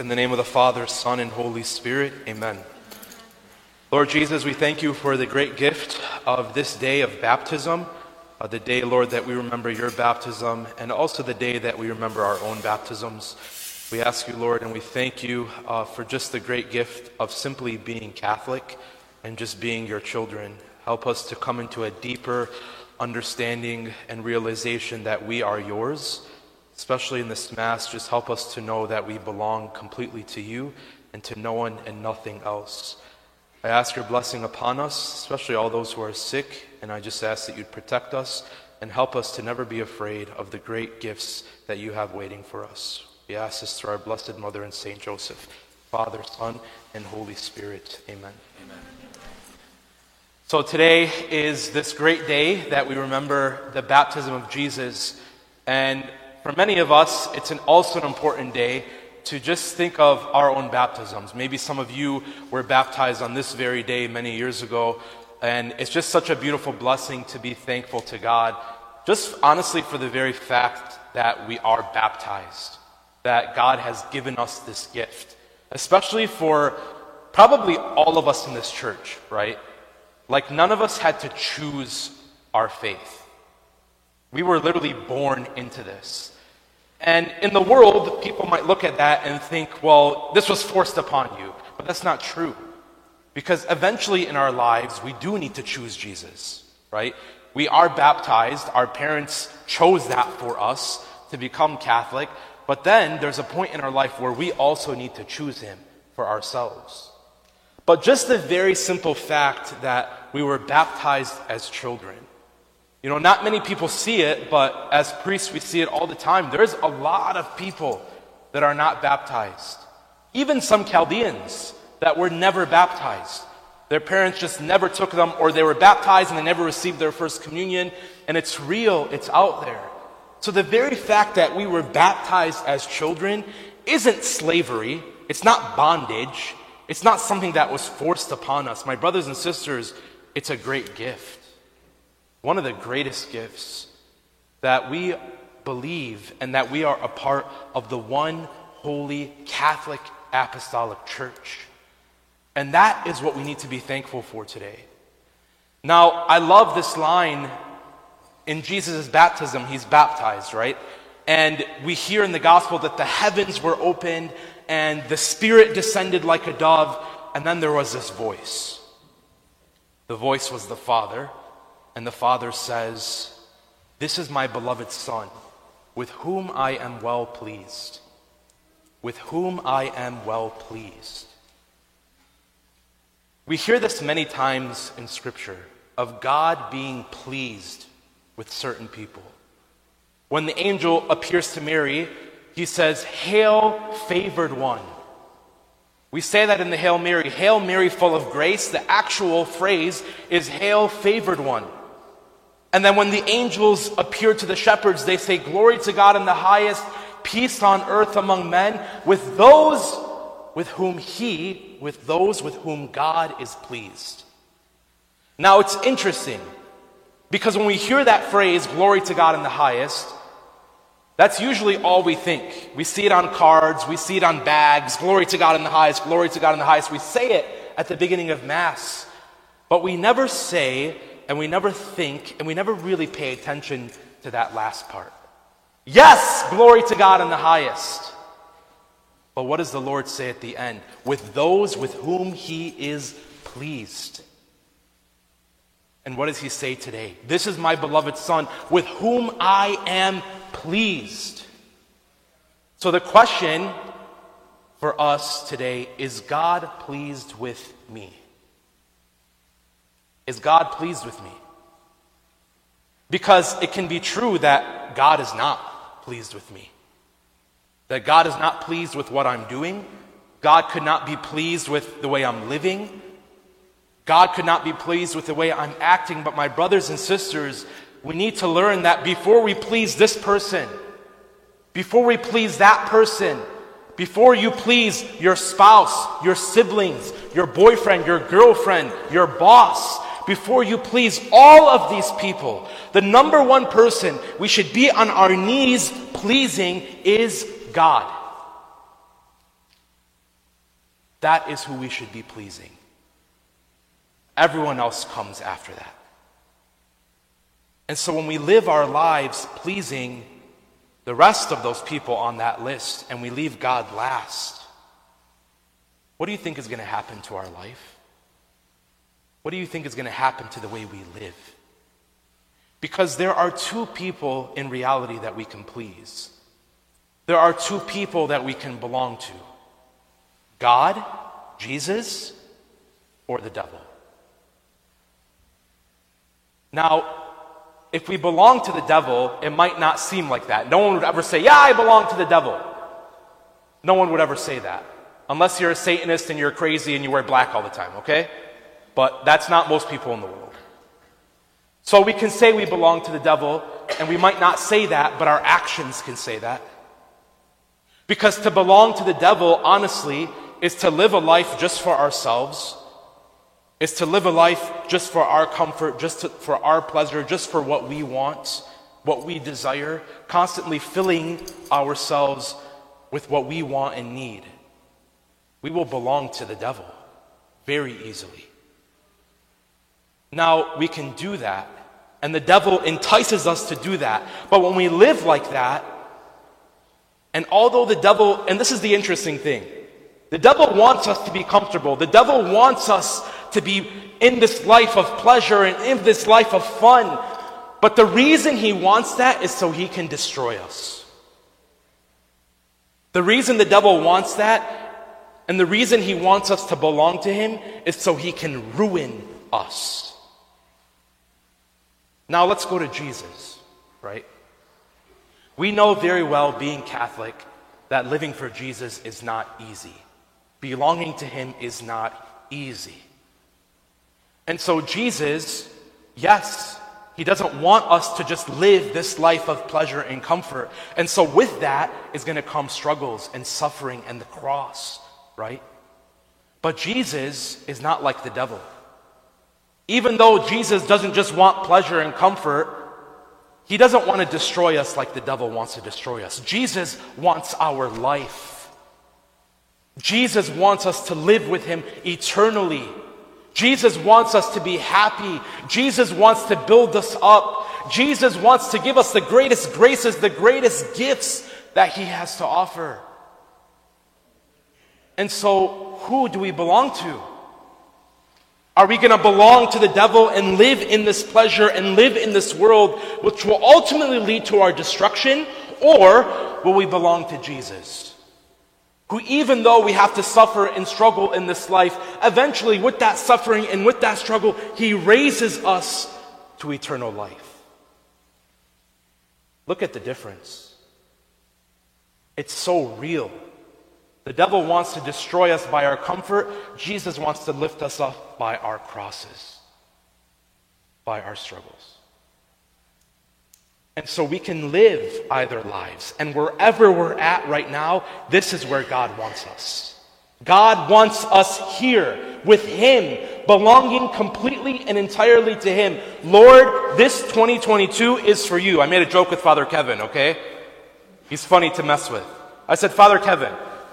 In the name of the Father, Son, and Holy Spirit, amen. Lord Jesus, we thank you for the great gift of this day of baptism, uh, the day, Lord, that we remember your baptism, and also the day that we remember our own baptisms. We ask you, Lord, and we thank you uh, for just the great gift of simply being Catholic and just being your children. Help us to come into a deeper understanding and realization that we are yours especially in this Mass, just help us to know that we belong completely to you and to no one and nothing else. I ask your blessing upon us, especially all those who are sick, and I just ask that you'd protect us and help us to never be afraid of the great gifts that you have waiting for us. We ask this through our Blessed Mother and Saint Joseph, Father, Son, and Holy Spirit. Amen. Amen. So today is this great day that we remember the baptism of Jesus. And for many of us, it's an also an important day to just think of our own baptisms. Maybe some of you were baptized on this very day many years ago, and it's just such a beautiful blessing to be thankful to God, just honestly for the very fact that we are baptized, that God has given us this gift, especially for probably all of us in this church, right? Like none of us had to choose our faith. We were literally born into this. And in the world, people might look at that and think, well, this was forced upon you. But that's not true. Because eventually in our lives, we do need to choose Jesus, right? We are baptized. Our parents chose that for us to become Catholic. But then there's a point in our life where we also need to choose Him for ourselves. But just the very simple fact that we were baptized as children, you know, not many people see it, but as priests, we see it all the time. There's a lot of people that are not baptized. Even some Chaldeans that were never baptized. Their parents just never took them, or they were baptized and they never received their first communion. And it's real, it's out there. So the very fact that we were baptized as children isn't slavery, it's not bondage, it's not something that was forced upon us. My brothers and sisters, it's a great gift. One of the greatest gifts that we believe and that we are a part of the one holy Catholic Apostolic Church. And that is what we need to be thankful for today. Now, I love this line in Jesus' baptism, he's baptized, right? And we hear in the gospel that the heavens were opened and the Spirit descended like a dove, and then there was this voice. The voice was the Father, and the Father says, This is my beloved Son, with whom I am well pleased. With whom I am well pleased. We hear this many times in Scripture of God being pleased with certain people. When the angel appears to Mary, he says, Hail, favored one. We say that in the Hail Mary, Hail Mary, full of grace. The actual phrase is Hail, favored one. And then when the angels appear to the shepherds, they say, Glory to God in the highest, peace on earth among men, with those with whom He, with those with whom God is pleased. Now it's interesting because when we hear that phrase, glory to God in the highest, that's usually all we think. We see it on cards, we see it on bags, glory to God in the highest, glory to God in the highest. We say it at the beginning of Mass, but we never say, and we never think and we never really pay attention to that last part. Yes, glory to God in the highest. But what does the Lord say at the end? With those with whom he is pleased. And what does he say today? This is my beloved Son, with whom I am pleased. So the question for us today is God pleased with me? Is God pleased with me? Because it can be true that God is not pleased with me. That God is not pleased with what I'm doing. God could not be pleased with the way I'm living. God could not be pleased with the way I'm acting. But my brothers and sisters, we need to learn that before we please this person, before we please that person, before you please your spouse, your siblings, your boyfriend, your girlfriend, your boss, before you please all of these people, the number one person we should be on our knees pleasing is God. That is who we should be pleasing. Everyone else comes after that. And so when we live our lives pleasing the rest of those people on that list and we leave God last, what do you think is going to happen to our life? What do you think is going to happen to the way we live? Because there are two people in reality that we can please. There are two people that we can belong to God, Jesus, or the devil. Now, if we belong to the devil, it might not seem like that. No one would ever say, Yeah, I belong to the devil. No one would ever say that. Unless you're a Satanist and you're crazy and you wear black all the time, okay? But that's not most people in the world. So we can say we belong to the devil, and we might not say that, but our actions can say that. Because to belong to the devil, honestly, is to live a life just for ourselves, is to live a life just for our comfort, just to, for our pleasure, just for what we want, what we desire, constantly filling ourselves with what we want and need. We will belong to the devil very easily. Now, we can do that, and the devil entices us to do that. But when we live like that, and although the devil, and this is the interesting thing, the devil wants us to be comfortable. The devil wants us to be in this life of pleasure and in this life of fun. But the reason he wants that is so he can destroy us. The reason the devil wants that and the reason he wants us to belong to him is so he can ruin us. Now let's go to Jesus, right? We know very well, being Catholic, that living for Jesus is not easy. Belonging to him is not easy. And so, Jesus, yes, he doesn't want us to just live this life of pleasure and comfort. And so, with that is going to come struggles and suffering and the cross, right? But Jesus is not like the devil. Even though Jesus doesn't just want pleasure and comfort, he doesn't want to destroy us like the devil wants to destroy us. Jesus wants our life. Jesus wants us to live with Him eternally. Jesus wants us to be happy. Jesus wants to build us up. Jesus wants to give us the greatest graces, the greatest gifts that He has to offer. And so, who do we belong to? Are we going to belong to the devil and live in this pleasure and live in this world, which will ultimately lead to our destruction? Or will we belong to Jesus? who, even though we have to suffer and struggle in this life, eventually, with that suffering and with that struggle, He raises us to eternal life. Look at the difference. It's so real. The devil wants to destroy us by our comfort, Jesus wants to lift us up by our crosses, by our struggles. And so we can live either lives. And wherever we're at right now, this is where God wants us. God wants us here with Him, belonging completely and entirely to Him. Lord, this 2022 is for you. I made a joke with Father Kevin, okay? He's funny to mess with. I said, Father Kevin,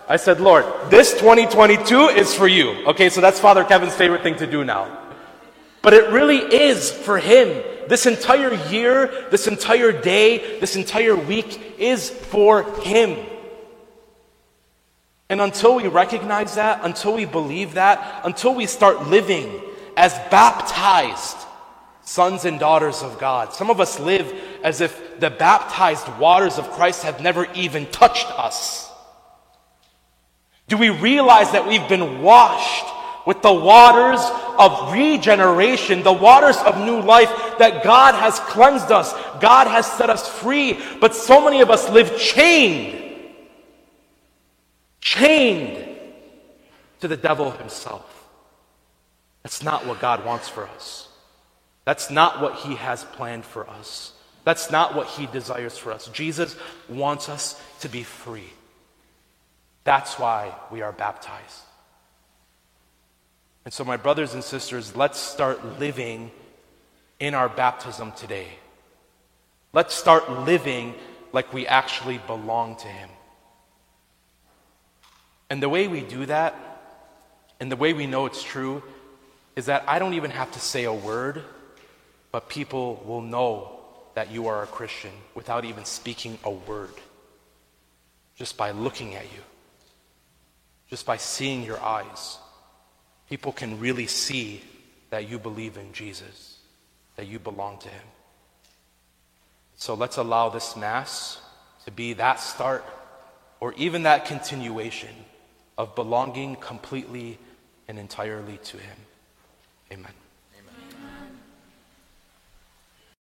I said, Lord, this 2022 is for you. Okay, so that's Father Kevin's favorite thing to do now. But it really is for Him. This entire year, this entire day, this entire week is for Him. And until we recognize that, until we believe that, until we start living as baptized sons and daughters of God, some of us live as if the baptized waters of Christ have never even touched us. Do we realize that we've been washed with the waters of regeneration, the waters of new life, that God has cleansed us, God has set us free. But so many of us live chained, chained to the devil himself. That's not what God wants for us. That's not what He has planned for us. That's not what He desires for us. Jesus wants us to be free. That's why we are baptized. And so, my brothers and sisters, let's start living in our baptism today. Let's start living like we actually belong to Him. And the way we do that And the way we know it's true is that I don't even have to say a word, but people will know that you are a Christian without even speaking a word, just by looking at you, just by seeing your eyes. People can really see that you believe in Jesus, that you belong to Him. So let's allow this Mass to be that start or even that continuation of belonging completely and entirely to Him. Amen.